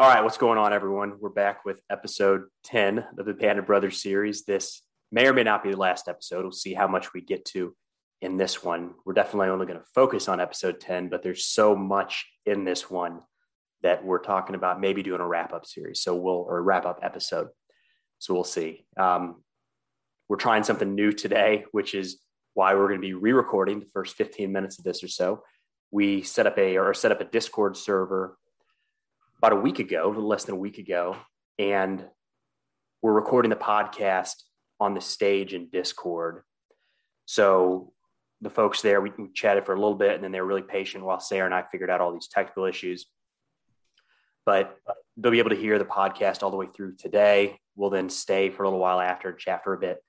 All right, what's going on, everyone? We're back with episode 10 of the Band of Brothers series. This may or may not be the last episode. We'll see how much we get to in this one. We're definitely only going to focus on episode 10, but there's so much in this one that we're talking about maybe doing a wrap up series. So we'll, or wrap up episode. So we'll see. Um, we're trying something new today, which is why we're going to be re recording the first 15 minutes of this or so. We set up a, or set up a Discord server about a week ago, a little less than a week ago, and we're recording the podcast on the stage in Discord. So the folks there, we, chatted for a little bit, and then they were really patient while Sarah and I figured out all these technical issues. But they'll be able to hear the podcast all the way through today. We'll then stay for a little while after and chat for a bit.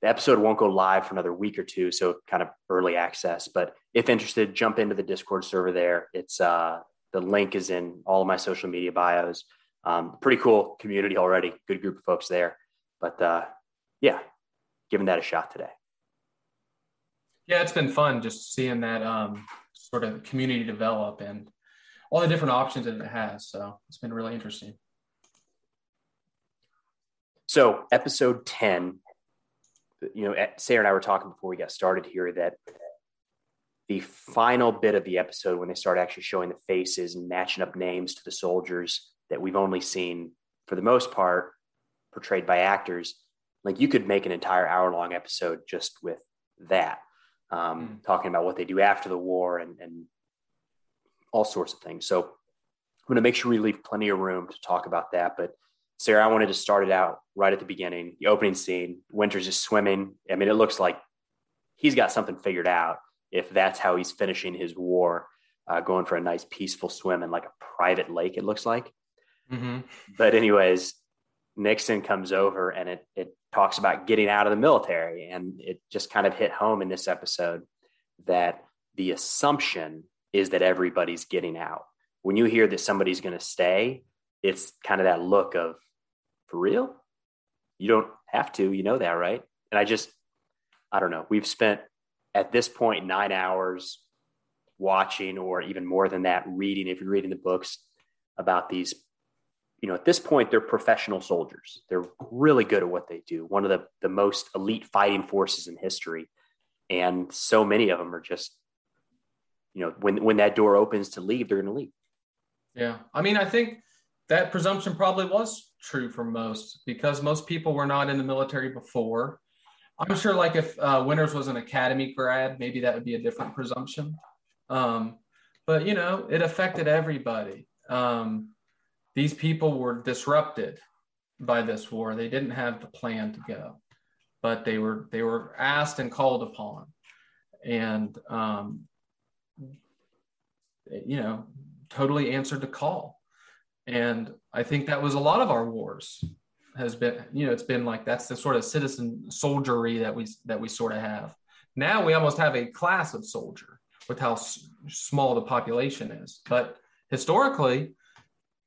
The episode won't go live for another week or two, so kind of early access. But if interested, jump into the Discord server there. It's uh, the link is in all of my social media bios. Um, pretty cool community already. Good group of folks there. But uh, yeah, giving that a shot today. Yeah, it's been fun just seeing that um, sort of community develop and all the different options that it has. So it's been really interesting. So, episode 10, you know, Sarah and I were talking before we got started here that the final bit of the episode when they start actually showing the faces and matching up names to the soldiers that we've only seen for the most part portrayed by actors like you could make an entire hour long episode just with that um, mm. talking about what they do after the war and, and all sorts of things. So i'm going to make sure we leave plenty of room to talk about that but sarah i wanted to start it out right at the beginning the opening scene. Winters is swimming. I mean it looks like he's got something figured out if that's how he's finishing his war, uh, going for a nice peaceful swim in like a private lake, it looks like. Mm-hmm. But, anyways, Nixon comes over and it, it talks about getting out of the military. And it just kind of hit home in this episode that the assumption is that everybody's getting out. When you hear that somebody's going to stay, it's kind of that look of, for real? You don't have to, you know that, right? And I just, I don't know. We've spent at this point nine hours watching or even more than that reading if you're reading the books about these you know at this point they're professional soldiers. They're really good at what they do. One of the, the most elite fighting forces in history. And so many of them are just you know when when that door opens to leave they're going to leave. Yeah. I mean i think that presumption probably was true for most because most people were not in the military before I'm sure, like if uh, Winters was an academy grad, maybe that would be a different presumption. Um, but you know, it affected everybody. Um, these people were disrupted by this war. They didn't have the plan to go, but they were they were asked and called upon, and um, you know, totally answered the call. And I think that was a lot of our wars has been you know it's been like that's the sort of citizen soldiery that we that we sort of have. Now we almost have a class of soldier with how s- small the population is. But historically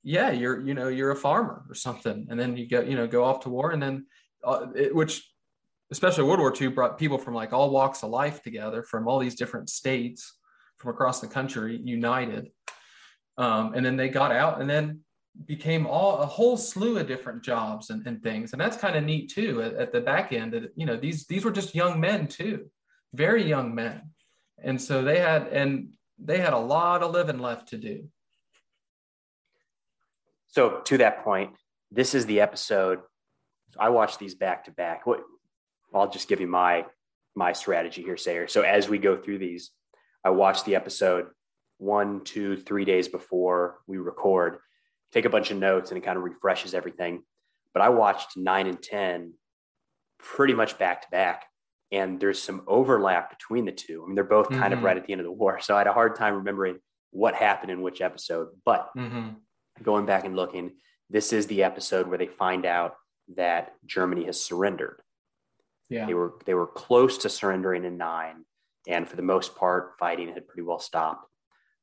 yeah you're you know you're a farmer or something and then you go you know go off to war and then uh, it, which especially world war ii brought people from like all walks of life together from all these different states from across the country united. Um, and then they got out and then became all a whole slew of different jobs and, and things. And that's kind of neat too at, at, the back end that you know these these were just young men too very young men. And so they had and they had a lot of living left to do. So to that point this is the episode i watched these back to back. What i'll just give you my my strategy here sayer. So as we go through these i watch the episode one two three days before we record take a bunch of notes and it kind of refreshes everything. But I watched nine and 10 pretty much back to back. And there's some overlap between the two. I mean, they're both kind mm-hmm. of right at the end of the war. So I had a hard time remembering what happened in which episode. But mm-hmm. going back and looking, this is the episode where they find out that Germany has surrendered. Yeah. They were they were close to surrendering in nine. And for the most part, fighting had pretty well stopped.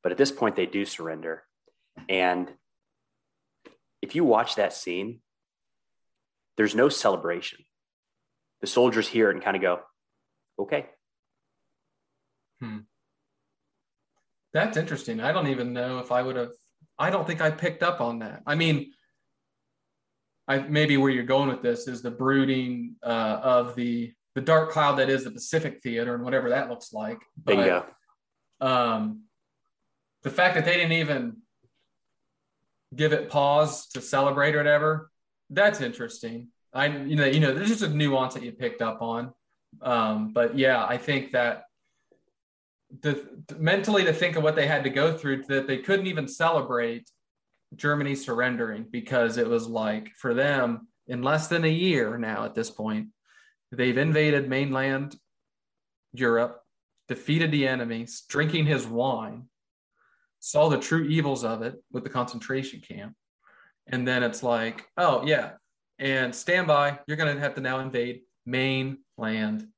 But at this point, they do surrender. And if you watch that scene, there's no celebration. The soldiers hear it and kind of go, okay. Hmm. That's interesting. I don't even know if I would have. I don't think I picked up on that. I mean, I maybe where you're going with this is the brooding uh, of the the dark cloud that is the Pacific Theater and whatever that looks like. But, Bingo. Um, the fact that they didn't even give it pause to celebrate or whatever, that's interesting. I you know you know there's just a nuance that you picked up on. Um, but yeah, I think that the, mentally to think of what they had to go through that they couldn't even celebrate Germany surrendering because it was like for them in less than a year now at this point they've invaded mainland Europe, defeated the enemies, drinking his wine, saw the true evils of it with the concentration camp. And then it's like, oh, yeah. And stand by, you're going to have to now invade mainland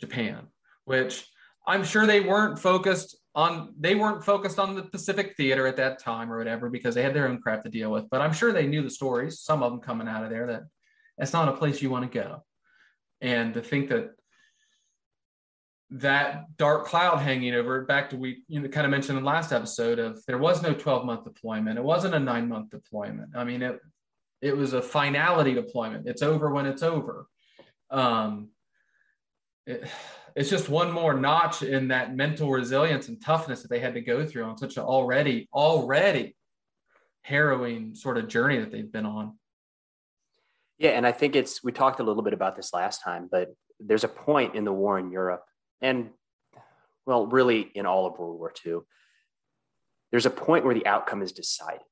Japan, which I'm sure they weren't focused on they weren't focused on the Pacific Theater at that time or whatever because they had their own crap to deal with. But I'm sure they knew the stories, some of them coming out of there that it's not a place you want to go. And to think that that dark cloud hanging over it, back to we you know kind of mentioned in the last episode of there was no 12 month deployment. It wasn't a nine month deployment. I mean it it was a finality deployment. It's over when it's over. Um, it, it's just one more notch in that mental resilience and toughness that they had to go through on such an already already harrowing sort of journey that they've been on. Yeah, and I think it's we talked a little bit about this last time, but there's a point in the war in Europe and well, really in all of World War II, there's a point where the outcome is decided.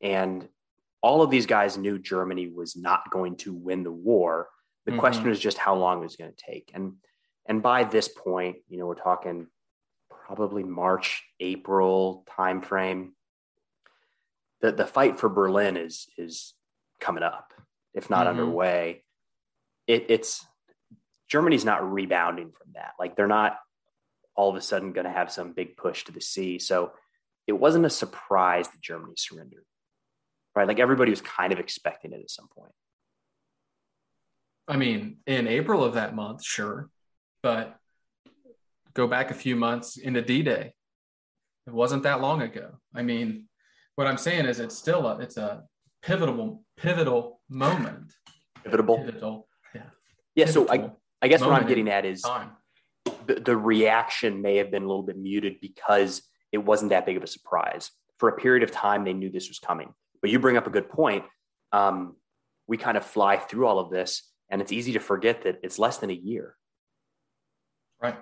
And all of these guys knew Germany was not going to win the war. The mm-hmm. question was just how long it was going to take. And and by this point, you know, we're talking probably March, April timeframe. The the fight for Berlin is is coming up, if not mm-hmm. underway. It, it's Germany's not rebounding from that. Like they're not all of a sudden going to have some big push to the sea. So it wasn't a surprise that Germany surrendered, right? Like everybody was kind of expecting it at some point. I mean, in April of that month, sure but go back a few months into D-Day. It wasn't that long ago. I mean, what I'm saying is it's still a it's a pivotal pivotal moment. Pivotal. Pivotal. Yeah. Yeah. Pivotal so I I guess what I'm getting at is the, the reaction may have been a little bit muted because it wasn't that big of a surprise. For a period of time, they knew this was coming. But you bring up a good point. Um, we kind of fly through all of this, and it's easy to forget that it's less than a year. Right.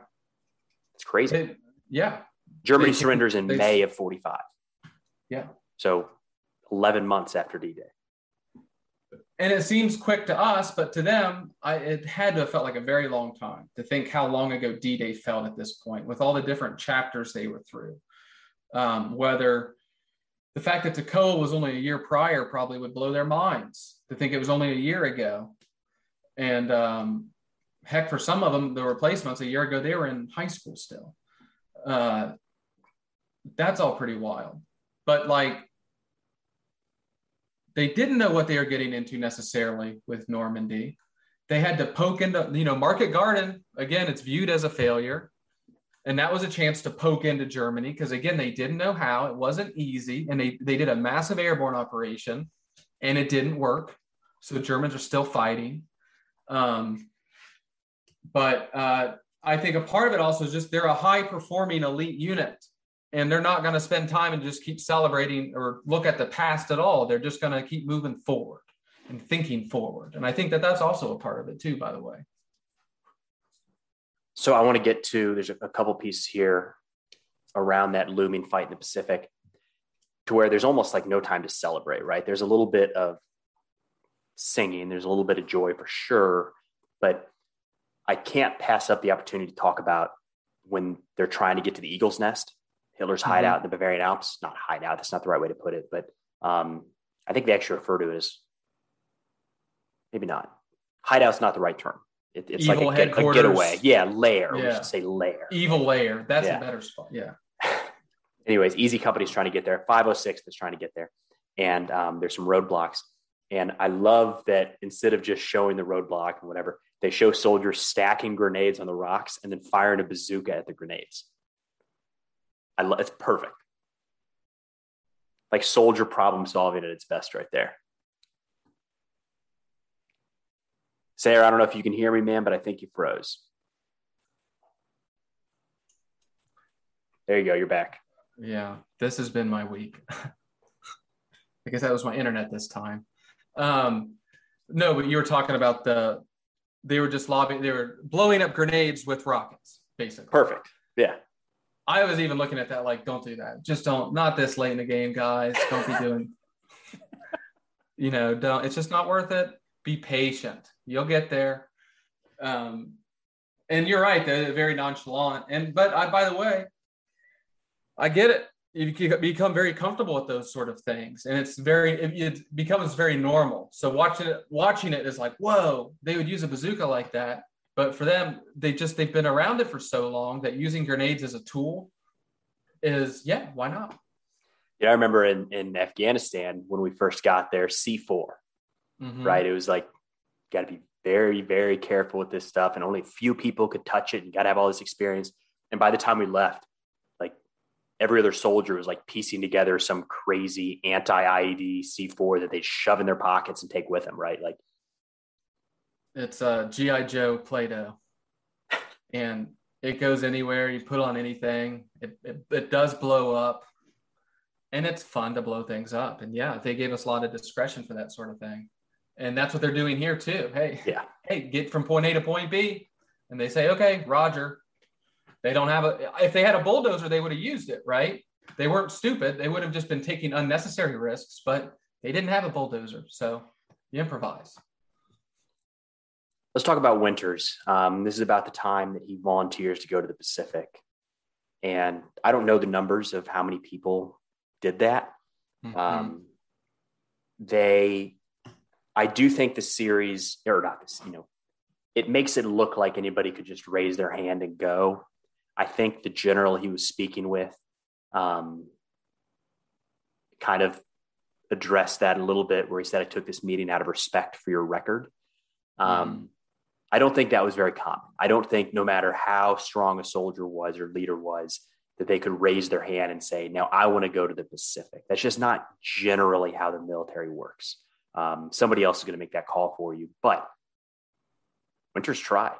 It's crazy. It, yeah. Germany they, surrenders in they, May of 45. Yeah. So 11 months after D Day. And it seems quick to us, but to them, I, it had to have felt like a very long time to think how long ago D Day felt at this point with all the different chapters they were through. Um, whether the fact that Toccoa was only a year prior probably would blow their minds to think it was only a year ago. And um, heck, for some of them, the replacements a year ago, they were in high school still. Uh, that's all pretty wild. But like, they didn't know what they were getting into necessarily with Normandy. They had to poke into, you know, Market Garden, again, it's viewed as a failure. And that was a chance to poke into Germany because, again, they didn't know how. It wasn't easy. And they, they did a massive airborne operation and it didn't work. So the Germans are still fighting. Um, but uh, I think a part of it also is just they're a high performing elite unit and they're not going to spend time and just keep celebrating or look at the past at all. They're just going to keep moving forward and thinking forward. And I think that that's also a part of it too, by the way. So I want to get to there's a, couple pieces here around that looming fight in the Pacific to where there's almost like no time to celebrate, right? There's a little bit of singing, there's a little bit of joy for sure, but I can't pass up the opportunity to talk about when they're trying to get to the Eagle's Nest, Hitler's mm-hmm. hideout in the Bavarian Alps. Not hideout, that's not the right way to put it, but um, I think they actually refer to it as maybe not. Hideout's not the right term. It, it's Evil like a, get, a, getaway. Yeah, lair. Yeah. We should say lair. Evil lair. That's yeah. a better spot. Yeah. Anyways, Easy Company's trying to get there. 506 is trying to get there. And um, there's some roadblocks. And I love that instead of just showing the roadblock and whatever, they show soldiers stacking grenades on the rocks and then firing a bazooka at the grenades. I love it's perfect. like soldier problem solving at its best right there. Sarah, I don't know if you can hear me, man, but I think you froze. There you go. You're back. Yeah, this has been my week. I guess that was my internet this time. Um, no, but you were talking about the they were just lobbing, they were blowing up grenades with rockets, basically. Perfect. Yeah. I was even looking at that like, don't do that. Just don't. Not this late in the game, guys. Don't be doing. you know, don't. It's just not worth it. Be patient. You'll get there. Um, and you're right. They're very nonchalant. And but I, by the way, I get it. You become very comfortable with those sort of things, and it's very it, becomes very normal. So watching it, watching it is like, whoa, they would use a bazooka like that. But for them, they just they've been around it for so long that using grenades as a tool is yeah, why not? Yeah, I remember in in Afghanistan when we first got there, C 4 mm-hmm. right? It was like got to be very very careful with this stuff, and only a few people could touch it. and got to have all this experience. And by the time we left, like every other soldier was like piecing together some crazy anti-IED C4 that they shove in their pockets and take with them, right? Like it's a uh, GI Joe Play-Doh, and it goes anywhere. You put on anything, it, it, it does blow up, and it's fun to blow things up. And yeah, they gave us a lot of discretion for that sort of thing, and that's what they're doing here too. Hey, yeah, hey, get from point A to point B, and they say, okay, Roger, they don't have a, if they had a bulldozer, they would have used it, right? They weren't stupid. They would have just been taking unnecessary risks, but they didn't have a bulldozer. So you improvise. Let's talk about Winters. Um, this is about the time that he volunteers to go to the Pacific. And I don't know the numbers of how many people did that. Mm-hmm. Um, they, I do think the series, or not this, you know, it makes it look like anybody could just raise their hand and go. I think the general he was speaking with um, kind of addressed that a little bit, where he said, I took this meeting out of respect for your record. Um, mm. I don't think that was very common. I don't think, no matter how strong a soldier was or leader was, that they could raise their hand and say, Now I want to go to the Pacific. That's just not generally how the military works. Um, somebody else is going to make that call for you. But Winters tried.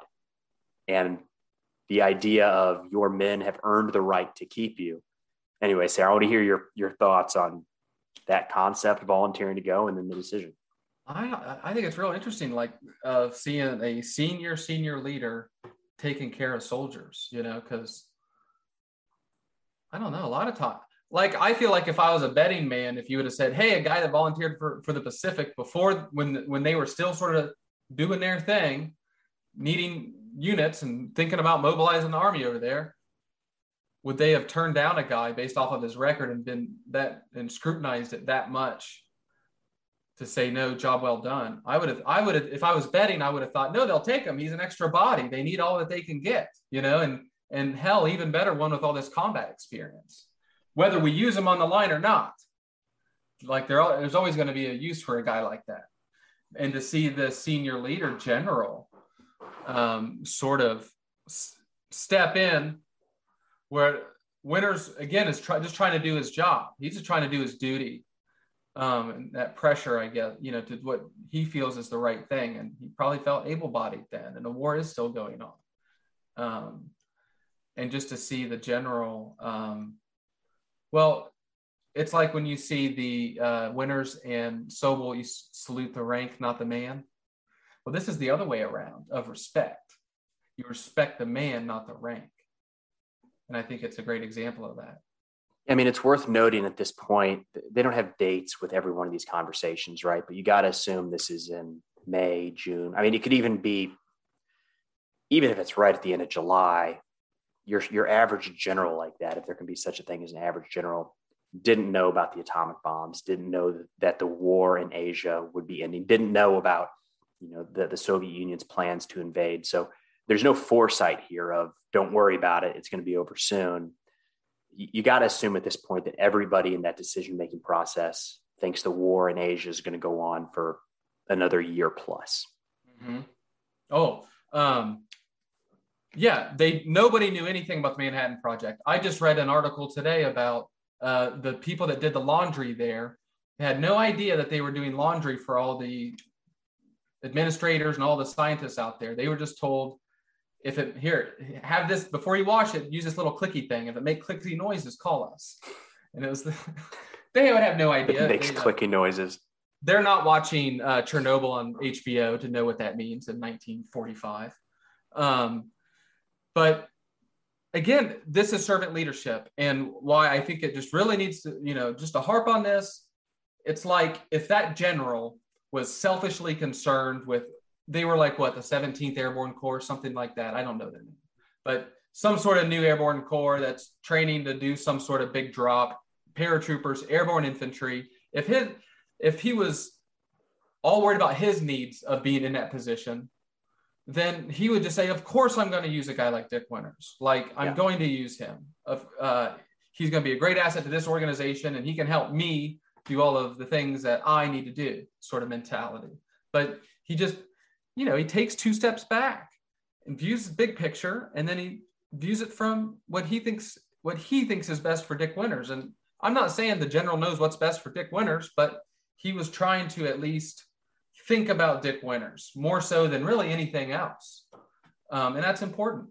And the idea of your men have earned the right to keep you. Anyway, Sarah, I want to hear your your thoughts on that concept, volunteering to go, and then the decision. I I think it's real interesting, like uh, seeing a senior senior leader taking care of soldiers. You know, because I don't know a lot of time. Like I feel like if I was a betting man, if you would have said, "Hey, a guy that volunteered for for the Pacific before when when they were still sort of doing their thing, needing units and thinking about mobilizing the army over there, would they have turned down a guy based off of his record and been that and scrutinized it that much to say no, job well done? I would have, I would have, if I was betting, I would have thought, no, they'll take him. He's an extra body. They need all that they can get, you know, and and hell, even better, one with all this combat experience. Whether we use him on the line or not, like there, are, there's always going to be a use for a guy like that. And to see the senior leader general um, sort of s- step in where Winters again is try, just trying to do his job. He's just trying to do his duty. Um, and that pressure, I guess, you know, to what he feels is the right thing. And he probably felt able-bodied then, and the war is still going on. Um, and just to see the general, um, well, it's like when you see the uh, Winters and Sobel, you salute the rank, not the man. Well, this is the other way around of respect. You respect the man, not the rank. And I think it's a great example of that. I mean, it's worth noting at this point, they don't have dates with every one of these conversations, right? But you got to assume this is in May, June. I mean, it could even be, even if it's right at the end of July, your, your average general like that, if there can be such a thing as an average general, didn't know about the atomic bombs, didn't know that the war in Asia would be ending, didn't know about you know the, the Soviet Union's plans to invade. So there's no foresight here of don't worry about it, it's going to be over soon. You, got to assume at this point that everybody in that decision making process thinks the war in Asia is going to go on for another year plus. Mm-hmm. Oh, um, yeah, they nobody knew anything about the Manhattan Project. I just read an article today about uh, the people that did the laundry there had no idea that they were doing laundry for all the administrators and all the scientists out there. They were just told, if it here, have this before you wash it, use this little clicky thing. If it make clicky noises, call us. And it was the, they would have no idea. It makes they, clicky noises. They're not watching uh, Chernobyl on HBO to know what that means in 1945. Um, but again, this is servant leadership, and why I think it just really needs to, you know, just to harp on this. It's like if that general was selfishly concerned with, they were like what the 17th Airborne Corps, something like that. I don't know their name, but some sort of new airborne corps that's training to do some sort of big drop, paratroopers, airborne infantry. If his, if he was all worried about his needs of being in that position, then he would just say, "Of course, I'm going to use a guy like Dick Winters. Like I'm yeah. going to use him. Of uh, he's going to be a great asset to this organization, and he can help me do all of the things that I need to do." Sort of mentality. But he just, you know, he takes two steps back and views the big picture, and then he views it from what he thinks what he thinks is best for Dick Winters. And I'm not saying the general knows what's best for Dick Winters, but he was trying to at least think about Dick Winters more so than really anything else. Um, and that's important.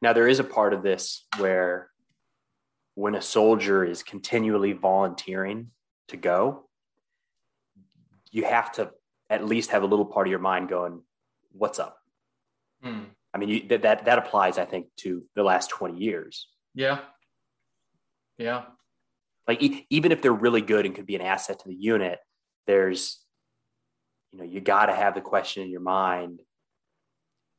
Now, there is a part of this where when a soldier is continually volunteering to go, you have to at least have a little part of your mind going, What's up? Mm. I mean, you, that, that, that applies, I think, to the last 20 years. Yeah. Yeah. Like, e- even if they're really good and could be an asset to the unit, there's you know, you got to have the question in your mind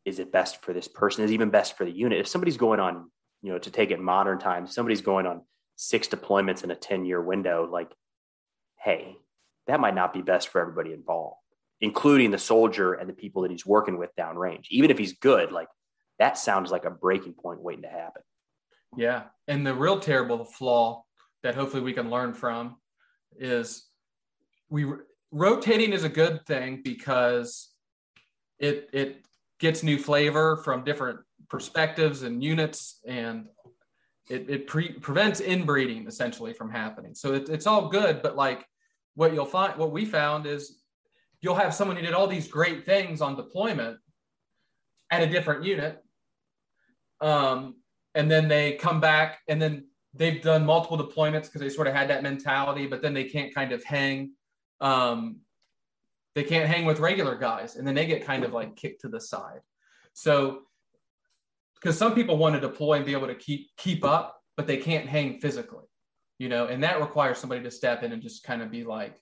is it best for this person? Is even best for the unit? If somebody's going on, you know, to take it modern times, somebody's going on six deployments in a 10 year window, like, hey, that might not be best for everybody involved, including the soldier and the people that he's working with downrange. Even if he's good, like that sounds like a breaking point waiting to happen. Yeah. And the real terrible flaw that hopefully we can learn from is we rotating is a good thing because it it gets new flavor from different perspectives and units and it, it pre- prevents inbreeding essentially from happening so it, it's all good but like what you'll find what we found is you'll have someone who did all these great things on deployment at a different unit. Um, and then they come back and then they've done multiple deployments because they sort of had that mentality but then they can't kind of hang um, they can't hang with regular guys and then they get kind of like kicked to the side. So because some people want to deploy and be able to keep keep up but they can't hang physically you know and that requires somebody to step in and just kind of be like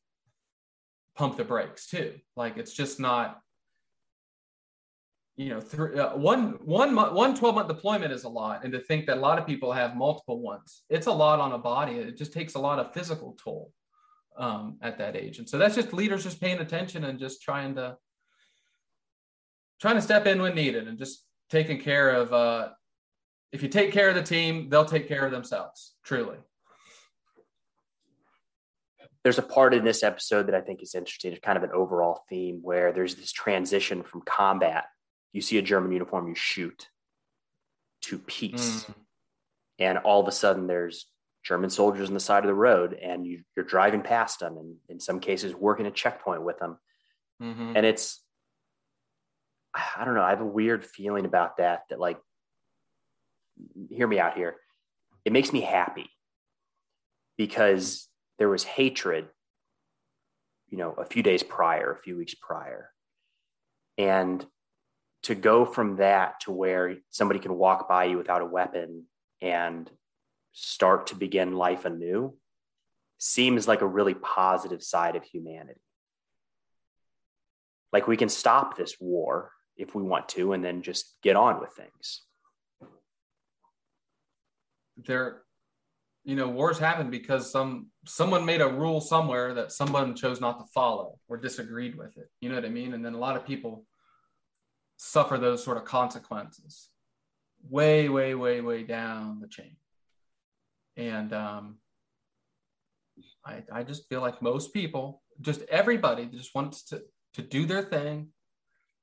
pump the brakes too like it's just not you know three, uh, one one one 12 month deployment is a lot and to think that a lot of people have multiple ones it's a lot on a body it just takes a lot of physical toll um, at that age. And so that's just leaders just paying attention and just trying to trying to step in when needed and just taking care of uh, if you take care of the team, they'll take care of themselves, truly. There's a part in this episode that I think is interesting. It's kind of an overall theme where there's this transition from combat. You see a German uniform, you shoot to peace. Mm. And all of a sudden there's German soldiers on the side of the road and you, are driving past them and in some cases working a checkpoint with them. Mm-hmm. And it's, I don't know, I have a weird feeling about that, that like, hear me out here. It makes me happy because there was hatred, you know, a few days prior, a few weeks prior. And to go from that to where somebody can walk by you without a weapon and start to begin life anew seems like a really positive side of humanity. Like we can stop this war if we want to and then just get on with things. There, you know, wars happen because some someone made a rule somewhere that someone chose not to follow or disagreed with it. You know what I mean? And then a lot of people suffer those sort of consequences way, way, way, way down the chain. And um, I, I just feel like most people, just everybody, just wants to, to do their thing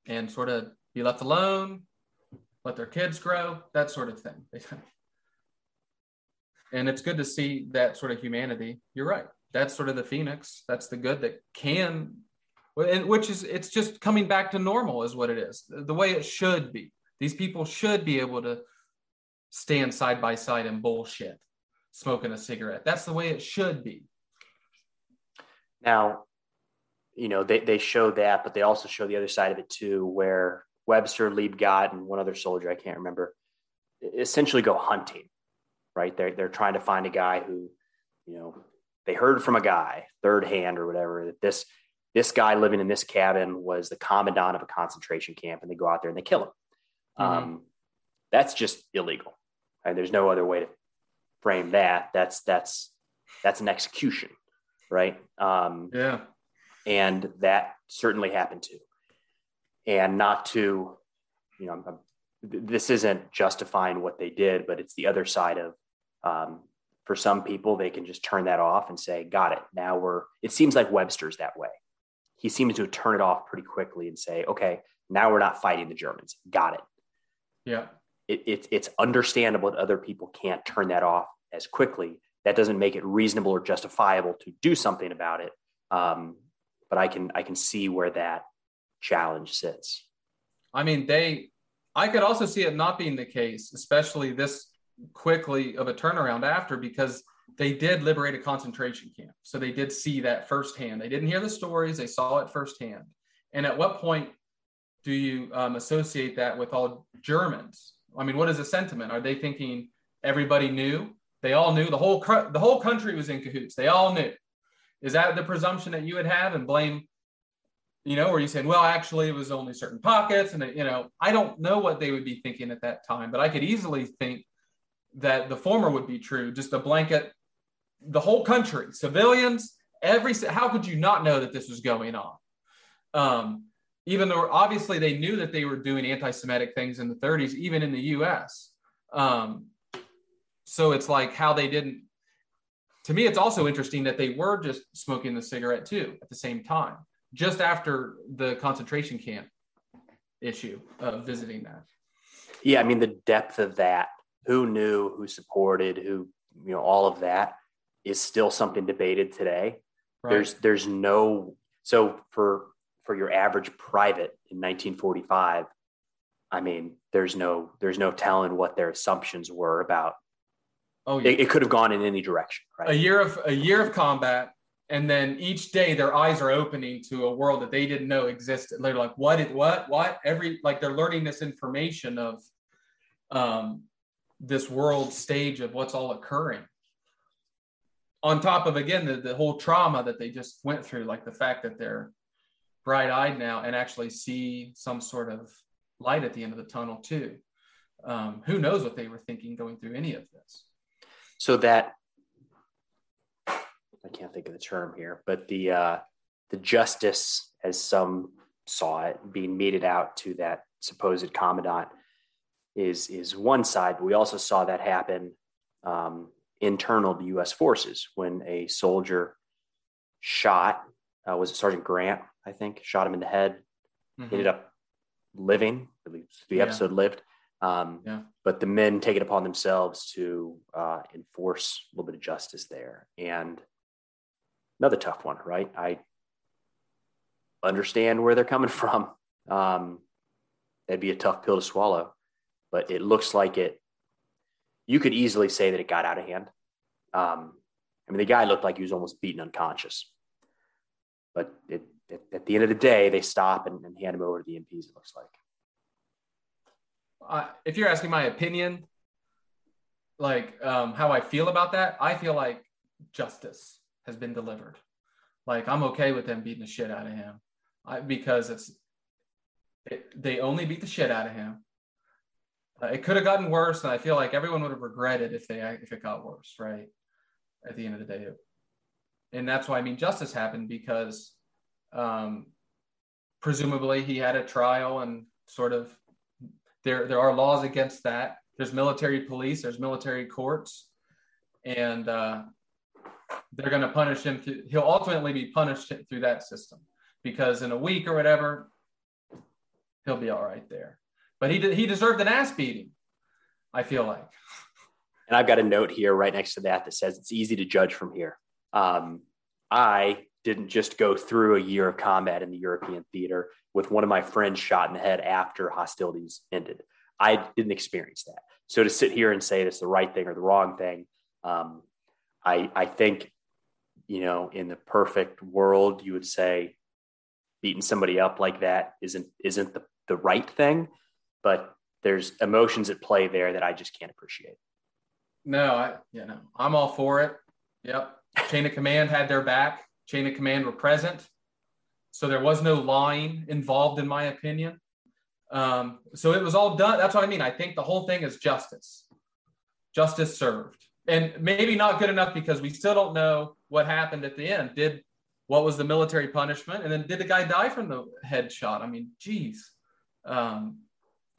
and sort of be left alone, let their kids grow, that sort of thing. and it's good to see that sort of humanity. You're right. That's sort of the phoenix. That's the good that can, and which is it's just coming back to normal is what it is. The way it should be. These people should be able to stand side by side and bullshit, smoking a cigarette. That's the way it should be. Now, you know, they, they show that, but they also show the other side of it too, where Webster, Liebgott, and one other soldier, I can't remember, essentially go hunting, right? They're, they're trying to find a guy who, you know, they heard from a guy, third hand or whatever, that this, this guy living in this cabin was the commandant of a concentration camp, and they go out there and they kill him. Mm-hmm. Um, that's just illegal. Right? There's no other way to frame that. That's that's that's an execution, right? Um, yeah, and that certainly happened too. And not to, you know, I'm, this isn't justifying what they did, but it's the other side of. Um, for some people, they can just turn that off and say, "Got it." Now we're. It seems like Webster's that way. He seems to turn it off pretty quickly and say, "Okay, now we're not fighting the Germans. Got it." Yeah it, it, it's understandable that other people can't turn that off as quickly. That doesn't make it reasonable or justifiable to do something about it. Um, but I can I can see where that challenge sits. I mean, they. I could also see it not being the case, especially this quickly of a turnaround after, because they did liberate a concentration camp. So they did see that firsthand. They didn't hear the stories; they saw it firsthand. And at what point do you um, associate that with all Germans? I mean, what is the sentiment? Are they thinking everybody knew? They all knew the whole the whole country was in cahoots. They all knew. Is that the presumption that you would have and blame? You know, or you saying, well, actually, it was only certain pockets, and you know, I don't know what they would be thinking at that time, but I could easily think that the former would be true. Just a blanket, the whole country, civilians, every. How could you not know that this was going on? Um, even though obviously they knew that they were doing anti-Semitic things in the 30s, even in the U.S. Um, so it's like how they didn't. To me, it's also interesting that they were just smoking the cigarette too at the same time, just after the concentration camp issue of visiting that. Yeah, I mean the depth of that, who knew, who supported, who you know, all of that is still something debated today. Right. There's there's no so for for your average private in 1945 i mean there's no there's no telling what their assumptions were about oh yeah. it, it could have gone in any direction right a year of a year of combat and then each day their eyes are opening to a world that they didn't know existed they're like what what what every like they're learning this information of um this world stage of what's all occurring on top of again the, the whole trauma that they just went through like the fact that they're bright eyed now and actually see some sort of light at the end of the tunnel too. Um, who knows what they were thinking going through any of this? So that I can't think of the term here, but the uh, the justice, as some saw it, being meted out to that supposed commandant is is one side, but we also saw that happen um, internal to U.S. forces when a soldier shot uh, was it Sergeant Grant I think, shot him in the head. Mm-hmm. Ended up living, at least the episode lived. Um, yeah. But the men take it upon themselves to uh, enforce a little bit of justice there. And another tough one, right? I understand where they're coming from. Um, that'd be a tough pill to swallow, but it looks like it. You could easily say that it got out of hand. Um, I mean, the guy looked like he was almost beaten unconscious, but it at, at, the end of the day, they stop and, and hand him over to the MPs, it looks like. Uh, if you're asking my opinion, like um, how I feel about that, I feel like justice has been delivered. Like I'm okay with them beating the shit out of him I, because it's it, they only beat the shit out of him. It could have gotten worse, and I feel like everyone would have regretted if they if it got worse, right? At the end of the day, and that's why I mean justice happened because um, presumably, he had a trial and sort of there there are laws against that. There's military police, there's military courts, and uh, they're going to punish him. Through, he'll ultimately be punished through that system because in a week or whatever, he'll be all right there. But he he deserved an ass beating. I feel like. And I've got a note here right next to that that says it's easy to judge from here. Um, I didn't just go through a year of combat in the European theater with one of my friends shot in the head after hostilities ended. I didn't experience that. So to sit here and say it's the right thing or the wrong thing, um, I, I think, you know, in the perfect world, you would say beating somebody up like that isn't isn't the, the right thing, but there's emotions at play there that I just can't appreciate. No, I yeah, no, I'm all for it. Yep. Chain of command had their back. Chain of command were present. So there was no lying involved, in my opinion. Um, so it was all done. That's what I mean. I think the whole thing is justice, justice served, and maybe not good enough because we still don't know what happened at the end. Did what was the military punishment, and then did the guy die from the headshot? I mean, geez, um,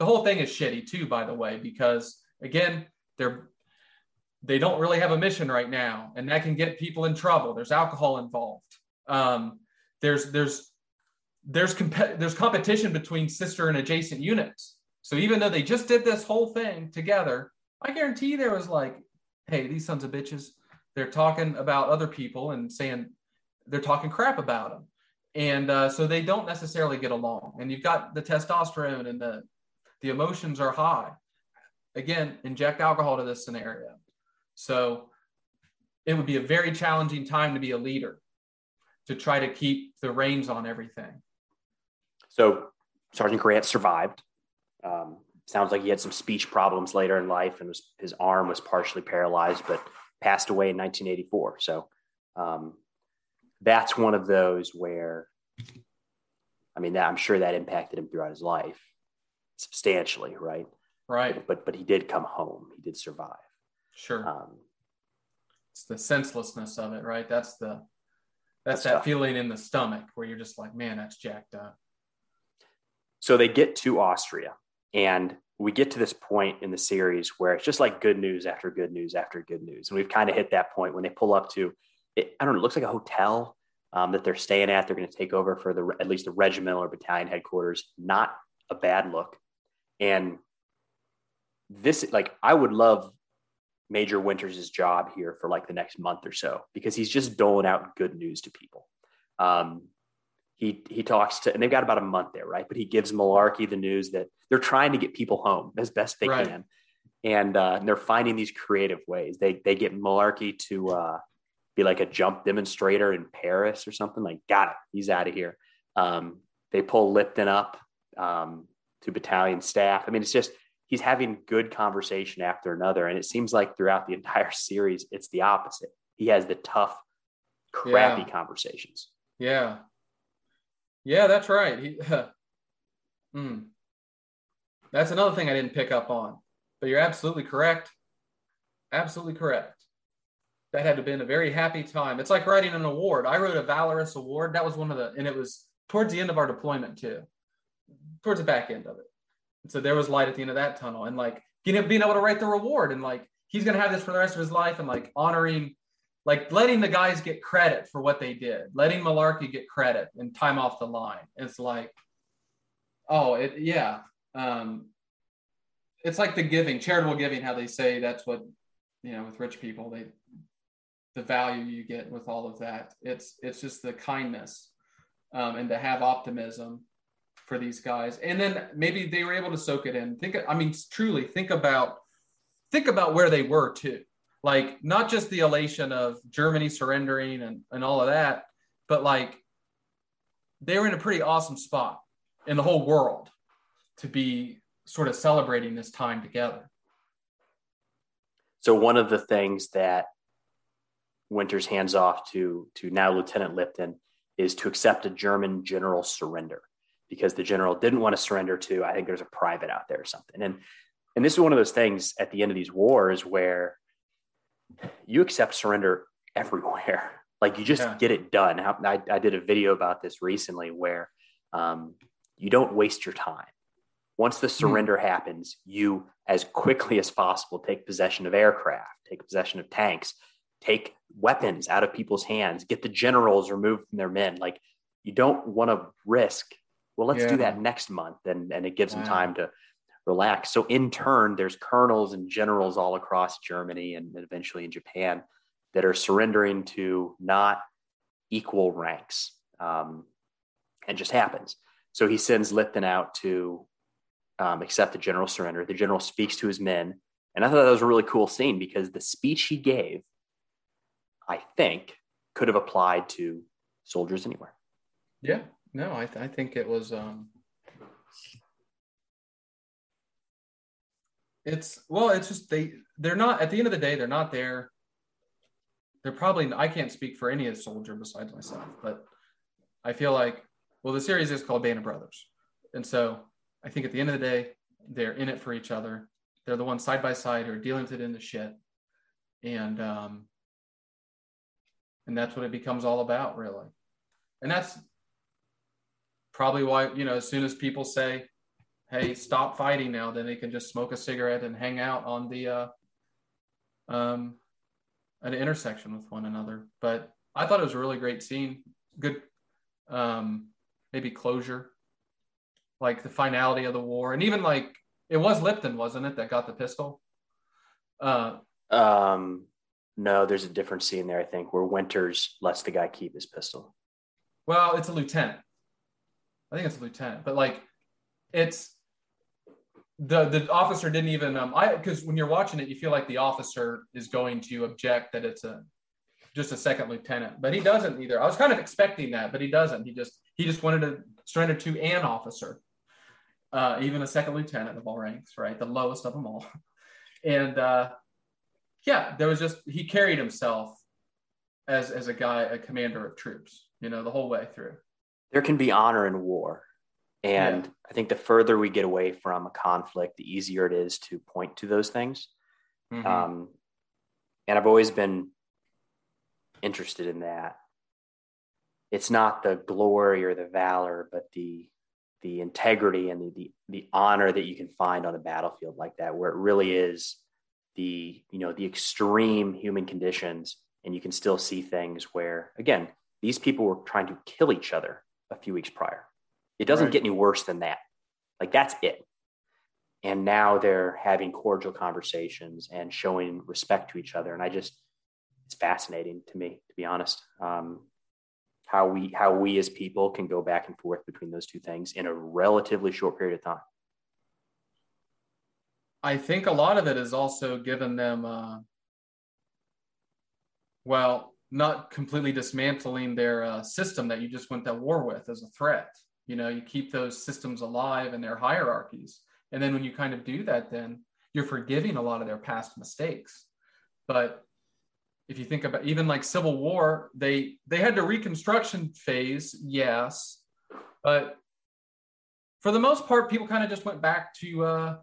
the whole thing is shitty too. By the way, because again, they're they don't really have a mission right now, and that can get people in trouble. There's alcohol involved. Um, there's there's there's comp- there's competition between sister and adjacent units. So even though they just did this whole thing together, I guarantee there was like, hey, these sons of bitches, they're talking about other people and saying they're talking crap about them, and uh, so they don't necessarily get along. And you've got the testosterone and the the emotions are high. Again, inject alcohol to this scenario. So it would be a very challenging time to be a leader to try to keep the reins on everything. So Sergeant Grant survived. Um, sounds like he had some speech problems later in life, and was, his arm was partially paralyzed, but passed away in 1984. So um, that's one of those where, I mean, that, I'm sure that impacted him throughout his life substantially, right? Right. But but he did come home. He did survive. Sure. Um, it's the senselessness of it, right? That's the that's, that's that tough. feeling in the stomach where you're just like, man, that's jacked up. So they get to Austria, and we get to this point in the series where it's just like good news after good news after good news, and we've kind of hit that point when they pull up to, it, I don't know, it looks like a hotel um, that they're staying at. They're going to take over for the at least the regimental or battalion headquarters. Not a bad look, and this like I would love Major Winters' job here for like the next month or so because he's just doling out good news to people. Um, he he talks to, and they've got about a month there, right? But he gives Malarkey the news that they're trying to get people home as best they right. can, and, uh, and they're finding these creative ways. They they get Malarkey to uh, be like a jump demonstrator in Paris or something. Like, got it, he's out of here. Um, they pull Lipton up um, to battalion staff. I mean, it's just he's having good conversation after another. And it seems like throughout the entire series, it's the opposite. He has the tough, crappy yeah. conversations. Yeah. Yeah, that's right. He, mm. That's another thing I didn't pick up on, but you're absolutely correct. Absolutely correct. That had to have been a very happy time. It's like writing an award. I wrote a Valorous Award. That was one of the, and it was towards the end of our deployment too, towards the back end of it so there was light at the end of that tunnel and like getting being able to write the reward and like he's gonna have this for the rest of his life and like honoring like letting the guys get credit for what they did, letting Malarkey get credit and time off the line. It's like, oh, it yeah. Um, it's like the giving, charitable giving, how they say that's what you know with rich people, they the value you get with all of that. It's it's just the kindness um, and to have optimism for these guys. And then maybe they were able to soak it in. Think, I mean, truly think about think about where they were too. Like not just the elation of Germany surrendering and, and all of that, but like they were in a pretty awesome spot in the whole world to be sort of celebrating this time together. So one of the things that Winters hands off to to now Lieutenant Lipton is to accept a German general surrender because the general didn't want to surrender to, I think there's a private out there or something. And, and this is one of those things at the end of these wars where you accept surrender everywhere. Like you just yeah. get it done. I, I, did a video about this recently where um, you don't waste your time. Once the hmm. surrender mm. happens, you, as quickly as possible, take possession of aircraft, take possession of tanks, take weapons out of people's hands, get the generals removed from their men. Like you don't want to risk well let's yeah. do that next month and and it gives them time to relax. So in turn, there's colonels and generals all across Germany and eventually in Japan that are surrendering to not equal ranks. Um, and just happens. So he sends Lipton out to um, accept the general surrender. The general speaks to his men. And I thought that was a really cool scene because the speech he gave, I think, could have applied to soldiers anywhere. Yeah, no, I, th- I think it was. Um, it's well, it's just they they're not at the end of the day they're not there. They're probably I can't speak for any soldier besides myself, but I feel like well the series is called Band of Brothers, and so I think at the end of the day they're in it for each other. They're the ones side by side who are dealing with it in the shit, and um, and that's what it becomes all about, really. And that's probably why you know as soon as people say hey stop fighting now then they can just smoke a cigarette and hang out on the uh um an intersection with one another. But i thought it was a really great scene. Good um maybe closure like the finality of the war. And even like it was lipton wasn't it that got the pistol? Uh um no there's a different scene there i think where winters lets the guy keep his pistol. Well it's a lieutenant I think it's a lieutenant, but like it's the the officer didn't even um I because when you're watching it, you feel like the officer is going to object that it's a just a second lieutenant, but he doesn't either. I was kind of expecting that, but he doesn't. He just he just wanted to surrender to an officer, uh, even a second lieutenant of all ranks, right, the lowest of them all, and uh, yeah, there was just he carried himself as as a guy, a commander of troops, you know, the whole way through there can be honor in war. And yeah. I think the further we get away from a conflict, the easier it is to point to those things. Mm-hmm. Um, and I've always been interested in that. It's not the glory or the valor, but the the integrity and the, the the honor that you can find on a battlefield like that, where it really is the you know the extreme human conditions, and you can still see things where again these people were trying to kill each other a few weeks prior. It doesn't right. get any worse than that. Like that's it. And now they're having cordial conversations and showing respect to each other. And I just, it's fascinating to me, to be honest. Um, how we how we as people can go back and forth between those two things in a relatively short period of time. I think a lot of it is also given them, uh, well, not completely dismantling their uh, system that you just went to war with as a threat. You know, you keep those systems alive and their hierarchies. And then when you kind of do that, then you're forgiving a lot of their past mistakes. But if you think about even like Civil War, they they had the Reconstruction phase, yes, but for the most part, people kind of just went back to uh,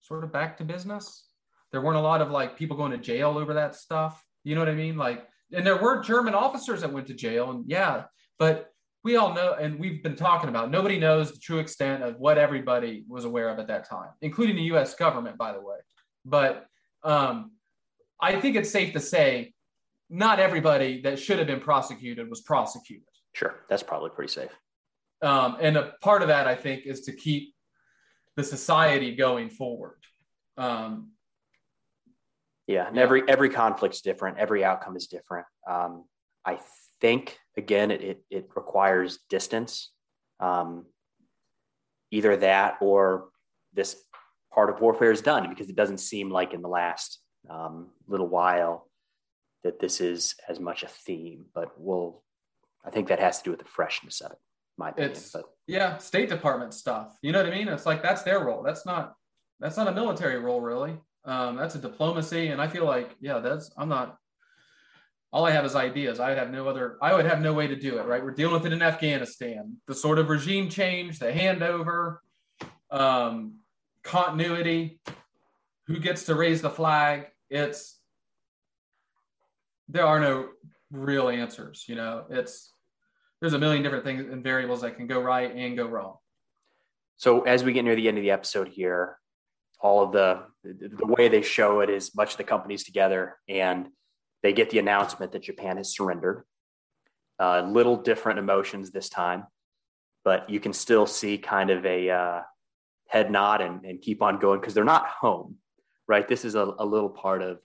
sort of back to business. There weren't a lot of like people going to jail over that stuff. You know what I mean? Like and there were German officers that went to jail, and yeah, but we all know, and we've been talking about. Nobody knows the true extent of what everybody was aware of at that time, including the U.S. government, by the way. But um, I think it's safe to say, not everybody that should have been prosecuted was prosecuted. Sure, that's probably pretty safe. Um, and a part of that, I think, is to keep the society going forward. Um, yeah, and yeah. every every conflict's different. Every outcome is different. Um, I think again, it it, it requires distance. Um, either that or this part of warfare is done because it doesn't seem like in the last um, little while that this is as much a theme. But we'll, I think that has to do with the freshness of it. My opinion. It's, but yeah, State Department stuff. You know what I mean? It's like that's their role. That's not that's not a military role, really. Um, that's a diplomacy, and I feel like yeah, that's I'm not. All I have is ideas. I would have no other. I would have no way to do it. Right? We're dealing with it in Afghanistan. The sort of regime change, the handover, um, continuity, who gets to raise the flag. It's there are no real answers. You know, it's there's a million different things and variables that can go right and go wrong. So as we get near the end of the episode here, all of the the way they show it is much of the companies together and they get the announcement that Japan has surrendered. Uh, little different emotions this time, but you can still see kind of a uh, head nod and, and keep on going because they're not home, right? This is a, a little part of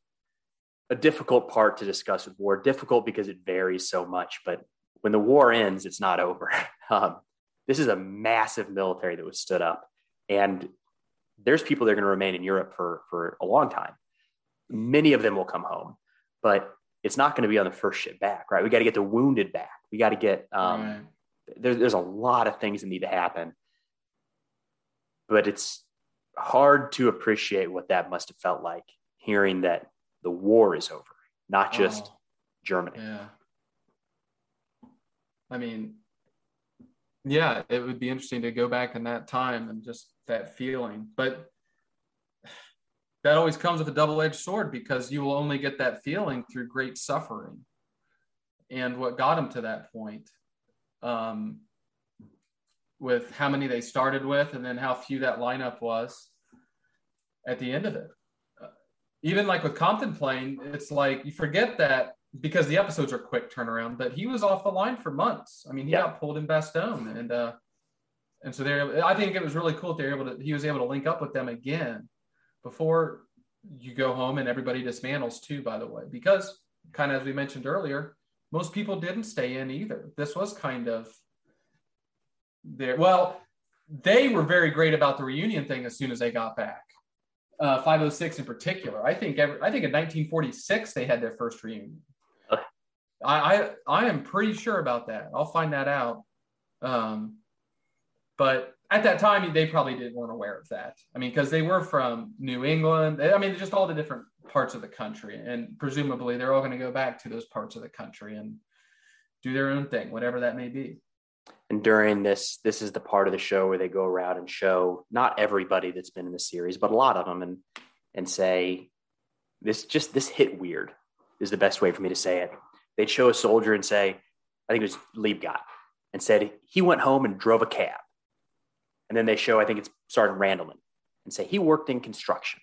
a difficult part to discuss with war. Difficult because it varies so much, but when the war ends, it's not over. Um, this is a massive military that was stood up, and there's people that are going to remain in Europe for for a long time. Many of them will come home, but it's not going to be on the first ship back, right? We got to get the wounded back. We got to get um, right. there, there's a lot of things that need to happen, but it's hard to appreciate what that must have felt like hearing that the war is over, not just oh, Germany. Yeah. I mean, yeah, it would be interesting to go back in that time and just that feeling. But that always comes with a double edged sword because you will only get that feeling through great suffering. And what got them to that point, um, with how many they started with and then how few that lineup was at the end of it. Uh, even like with Compton playing, it's like you forget that because the episodes are quick turnaround, but he was off the line for months. I mean, he yeah. got pulled in Bastogne and uh and so they're I think it was really cool that they were able to he was able to link up with them again before you go home and everybody dismantles too, by the way, because kind of as we mentioned earlier, most people didn't stay in either. This was kind of there. Well, they were very great about the reunion thing as soon as they got back. Uh, 506 in particular. I think every, I think in 1946 they had their first reunion. I, I, I am pretty sure about that. I'll find that out. Um, but at that time, they probably didn't weren't aware of that. I mean, because they were from New England. I mean, just all the different parts of the country, and presumably they're all going to go back to those parts of the country and do their own thing, whatever that may be. And during this, this is the part of the show where they go around and show not everybody that's been in the series, but a lot of them, and and say this just this hit weird is the best way for me to say it they'd show a soldier and say, I think it was Liebgott, and said he went home and drove a cab. And then they show, I think it's Sergeant Randleman, and say he worked in construction.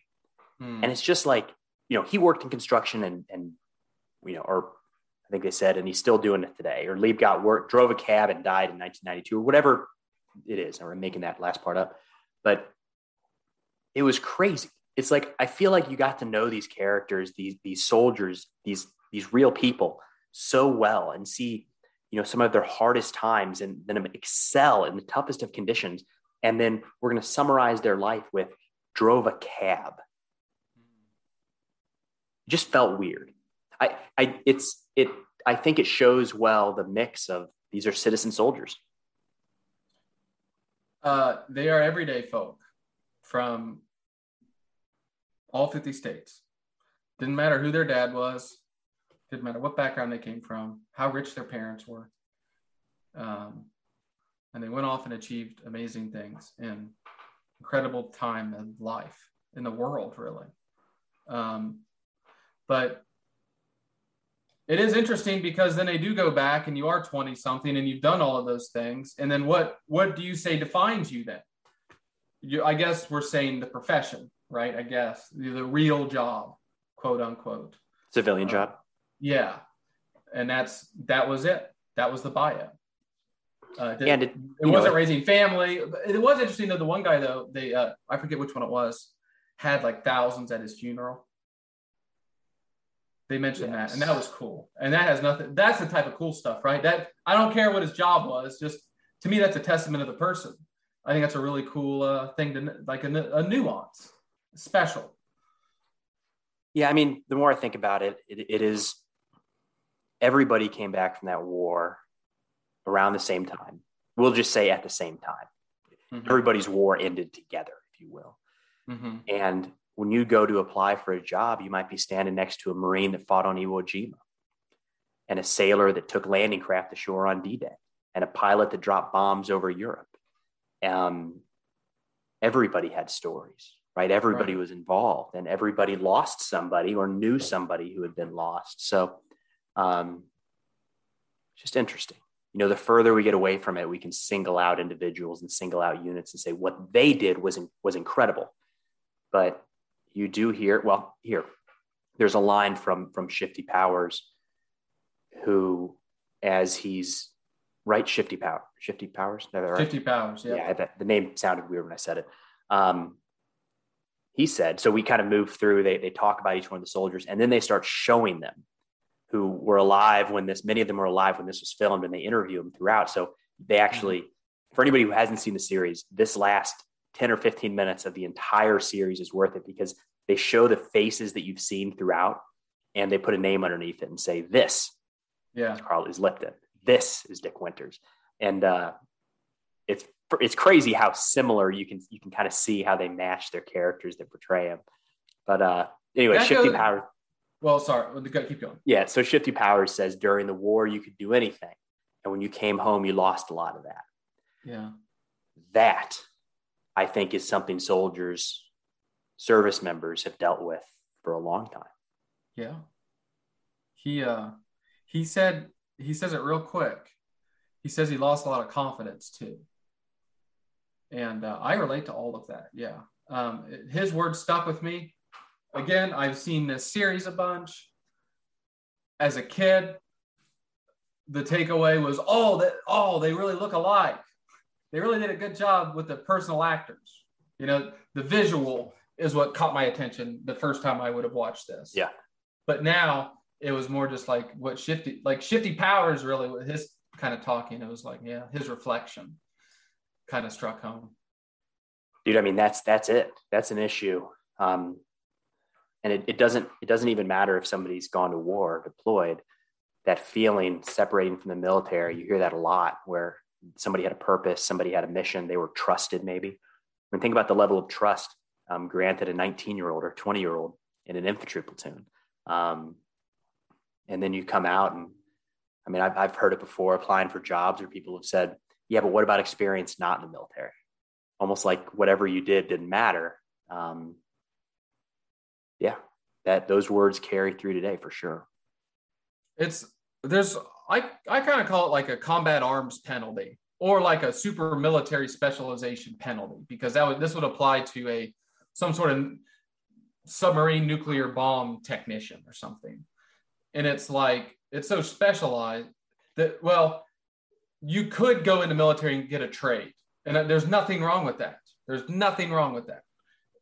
Hmm. And it's just like, you know, he worked in construction and, and, you know, or I think they said, and he's still doing it today. Or Liebgott work, drove a cab and died in 1992 or whatever it is. I'm making that last part up. But it was crazy. It's like, I feel like you got to know these characters, these, these soldiers, these, these real people so well and see you know some of their hardest times and then excel in the toughest of conditions and then we're going to summarize their life with drove a cab. It just felt weird. I i it's it i think it shows well the mix of these are citizen soldiers. Uh, they are everyday folk from all 50 states. Didn't matter who their dad was didn't matter what background they came from, how rich their parents were. Um, and they went off and achieved amazing things in incredible time and life in the world, really. Um, but it is interesting because then they do go back and you are 20 something and you've done all of those things. And then what, what do you say defines you then? You, I guess we're saying the profession, right? I guess the, the real job, quote unquote. Civilian uh, job. Yeah, and that's that was it. That was the buyout. Uh, and it, it wasn't know, raising family. It was interesting though. The one guy though, they uh, I forget which one it was, had like thousands at his funeral. They mentioned yes. that, and that was cool. And that has nothing. That's the type of cool stuff, right? That I don't care what his job was. Just to me, that's a testament of the person. I think that's a really cool uh, thing to like a, a nuance, special. Yeah, I mean, the more I think about it, it, it is everybody came back from that war around the same time. We'll just say at the same time. Mm-hmm. Everybody's war ended together, if you will. Mm-hmm. And when you go to apply for a job, you might be standing next to a Marine that fought on Iwo Jima, and a sailor that took landing craft ashore on D Day, and a pilot that dropped bombs over Europe. Um, everybody had stories, right? Everybody right. was involved, and everybody lost somebody or knew somebody who had been lost. So um, just interesting. You know, the further we get away from it, we can single out individuals and single out units and say what they did was was incredible. But you do hear, well, here, there's a line from from Shifty Powers, who, as he's right, Shifty Power, Shifty Powers, right? Shifty Powers, yeah. Yeah, that, the name sounded weird when I said it. Um, he said, so we kind of move through, they, they talk about each one of the soldiers, and then they start showing them who were alive when this, many of them were alive when this was filmed, and they interview them throughout. So they actually, for anybody who hasn't seen the series, this last 10 or 15 minutes of the entire series is worth it because they show the faces that you've seen throughout and they put a name underneath it and say, This yeah. is Carwood Lipton. This is Dick Winters. And uh, it's it's crazy how similar you can you can kind of see how they match their characters that portray them. But uh, anyway, That goes- Powers. Well, sorry. Keep going. Yeah, so Shifty Powers says during the war you could do anything, and when you came home you lost a lot of that. Yeah. That I think is something soldiers, service members have dealt with for a long time. Yeah. He uh he said he says it real quick. He says he lost a lot of confidence too. And uh, I relate to all of that. Yeah. Um, his words stuck with me. Again, I've seen this series a bunch. As a kid, the takeaway was, oh, that oh, they really look alike. They really did a good job with the personal actors. You know, the visual is what caught my attention the first time I would have watched this. Yeah. But now it was more just like what Shifty, like Shifty Powers really with his kind of talking. It was like, yeah, his reflection kind of struck home. dude i mean that's that's it that's an issue um, and it, it doesn't it doesn't even matter if somebody's gone to war or deployed that feeling separating from the military you hear that a lot where somebody had a purpose somebody had a mission they were trusted maybe mean, think about the level of trust um, granted a 19 year old or 20 year old in an infantry platoon um, and then you come out and i mean I've, I've heard it before applying for jobs where people have said yeah but what about experience not in the military almost like whatever you did didn't matter. Um, yeah, that those words carry through today for sure. It's there's I I kind of call it like a combat arms penalty or like a super military specialization penalty because that would this would apply to a some sort of submarine nuclear bomb technician or something. And it's like it's so specialized that well you could go into military and get a trade and there's nothing wrong with that. There's nothing wrong with that.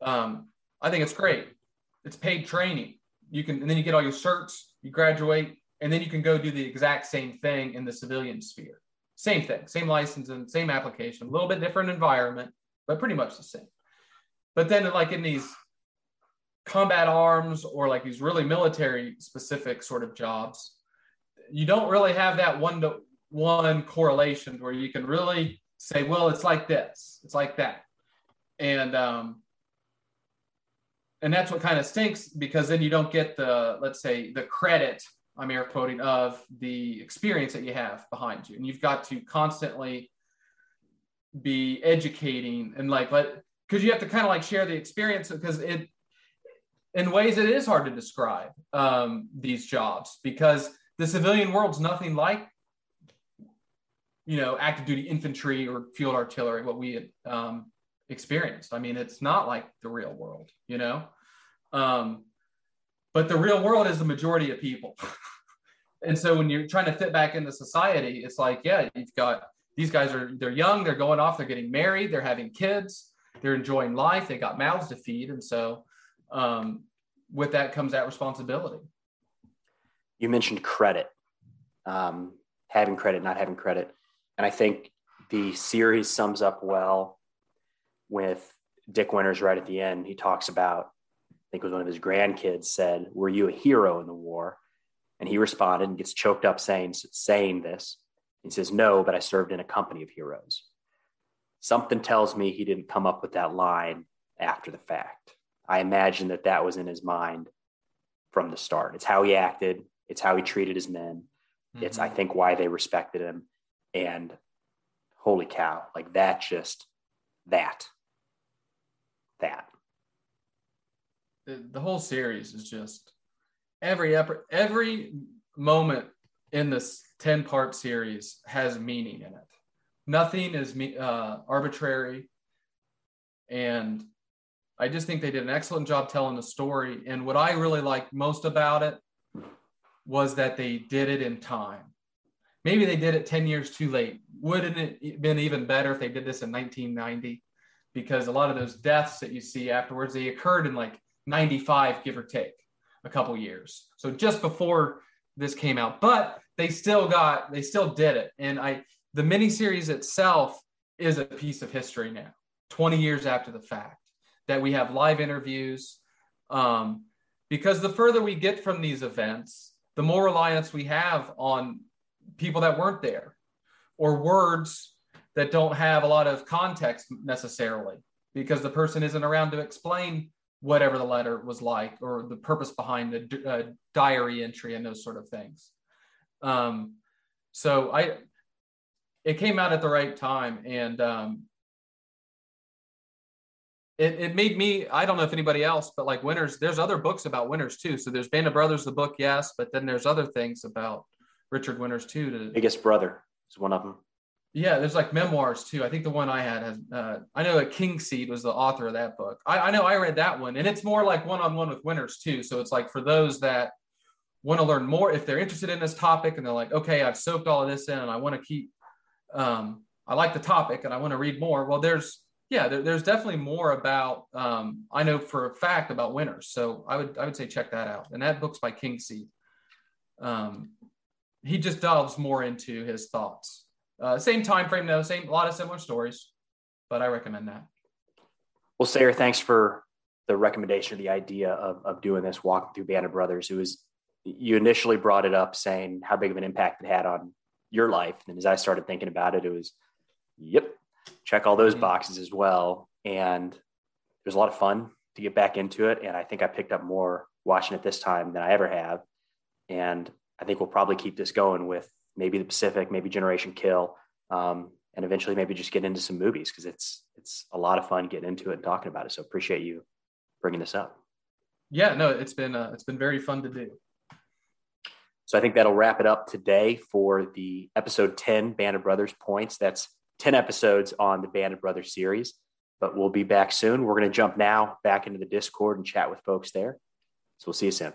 Um, I think it's great. It's paid training. You can, and then you get all your certs, you graduate, and then you can go do the exact same thing in the civilian sphere. Same thing, same license and same application, a little bit different environment, but pretty much the same. But then, like in these combat arms or like these really military specific sort of jobs, you don't really have that one to one correlation where you can really say, well, it's like this, it's like that. And um, and that's what kind of stinks because then you don't get the let's say the credit i'm air quoting of the experience that you have behind you. And you've got to constantly be educating and like let because you have to kind of like share the experience because it in ways it is hard to describe um, these jobs because the civilian world's nothing like you know active duty infantry or field artillery what we um, experienced. I mean it's not like the real world you know? Um, but the real world is the majority of people. And so when you're trying to fit back into society it's like yeah you've got these guys are they're young they're going off they're getting married they're having kids they're enjoying life they got mouths to feed. And so um, with that comes that responsibility. You mentioned credit, um, having credit, not having credit, and I think the series sums up well with Dick Winters right at the end. He talks about, I think it was one of his grandkids said, "Were you a hero in the war?" And he responded and gets choked up saying saying this. He says, "No, but I served in a company of heroes." Something tells me he didn't come up with that line after the fact. I imagine that that was in his mind from the start. It's how he acted. It's how he treated his men. It's, I mm-hmm. think, why they respected him. And holy cow, like that, just that, that. the, the whole series is just every every moment in this 10 part series has meaning in it. Nothing is uh, arbitrary. And i just think they did an excellent job telling the story. And what i really liked most about it was that they did it in time. Maybe they did it 10 years too late. Wouldn't it have been even better if they did this in 1990 because a lot of those deaths that you see afterwards they occurred in like 95 give or take a couple years. So just before this came out but they still got they still did it. And i the miniseries itself is a piece of history now 20 years after the fact that we have live interviews. Um, because the further we get from these events the more reliance we have on people that weren't there or words that don't have a lot of context necessarily because the person isn't around to explain whatever the letter was like or the purpose behind the uh, diary entry and those sort of things. Um, so i it came out at the right time and um, it, it made me i don't know if anybody else but like winters there's other books about winters too. So there's band of brothers the book yes but then there's other things about richard winters too to, biggest brother is one of them yeah there's like memoirs too i think the one i had has uh, i know that Kingseed was the author of that book I, I know i read that one and it's more like one-on-one with winters too so it's like for those that want to learn more if they're interested in this topic and they're like okay i've soaked all of this in and i want to keep um, i like the topic and i want to read more well there's yeah, there, there's definitely more about. Um, I know for a fact about winters. so I would I would say check that out. And that book's by Kingseed. Um, he just delves more into his thoughts. Uh, same time frame though, same a lot of similar stories, but I recommend that. Well, Sayre, thanks for the recommendation, the idea of of doing this walking through Band of Brothers. It was you initially brought it up saying how big of an impact it had on your life, and as I started thinking about it, it was, yep, check all those mm-hmm. boxes as well. And it was a lot of fun to get back into it. And I think I picked up more watching it this time than I ever have. And I think we'll probably keep this going with maybe the Pacific, maybe Generation Kill, um, and eventually maybe just get into some movies because it's it's a lot of fun getting into it and talking about it. So appreciate you bringing this up. Yeah, no, it's been uh, it's been very fun to do. So I think that'll wrap it up today for the episode 10 Band of Brothers points. That's 10 episodes on the Band of Brothers series, but we'll be back soon. We're going to jump now back into the Discord and chat with folks there. So we'll see you soon.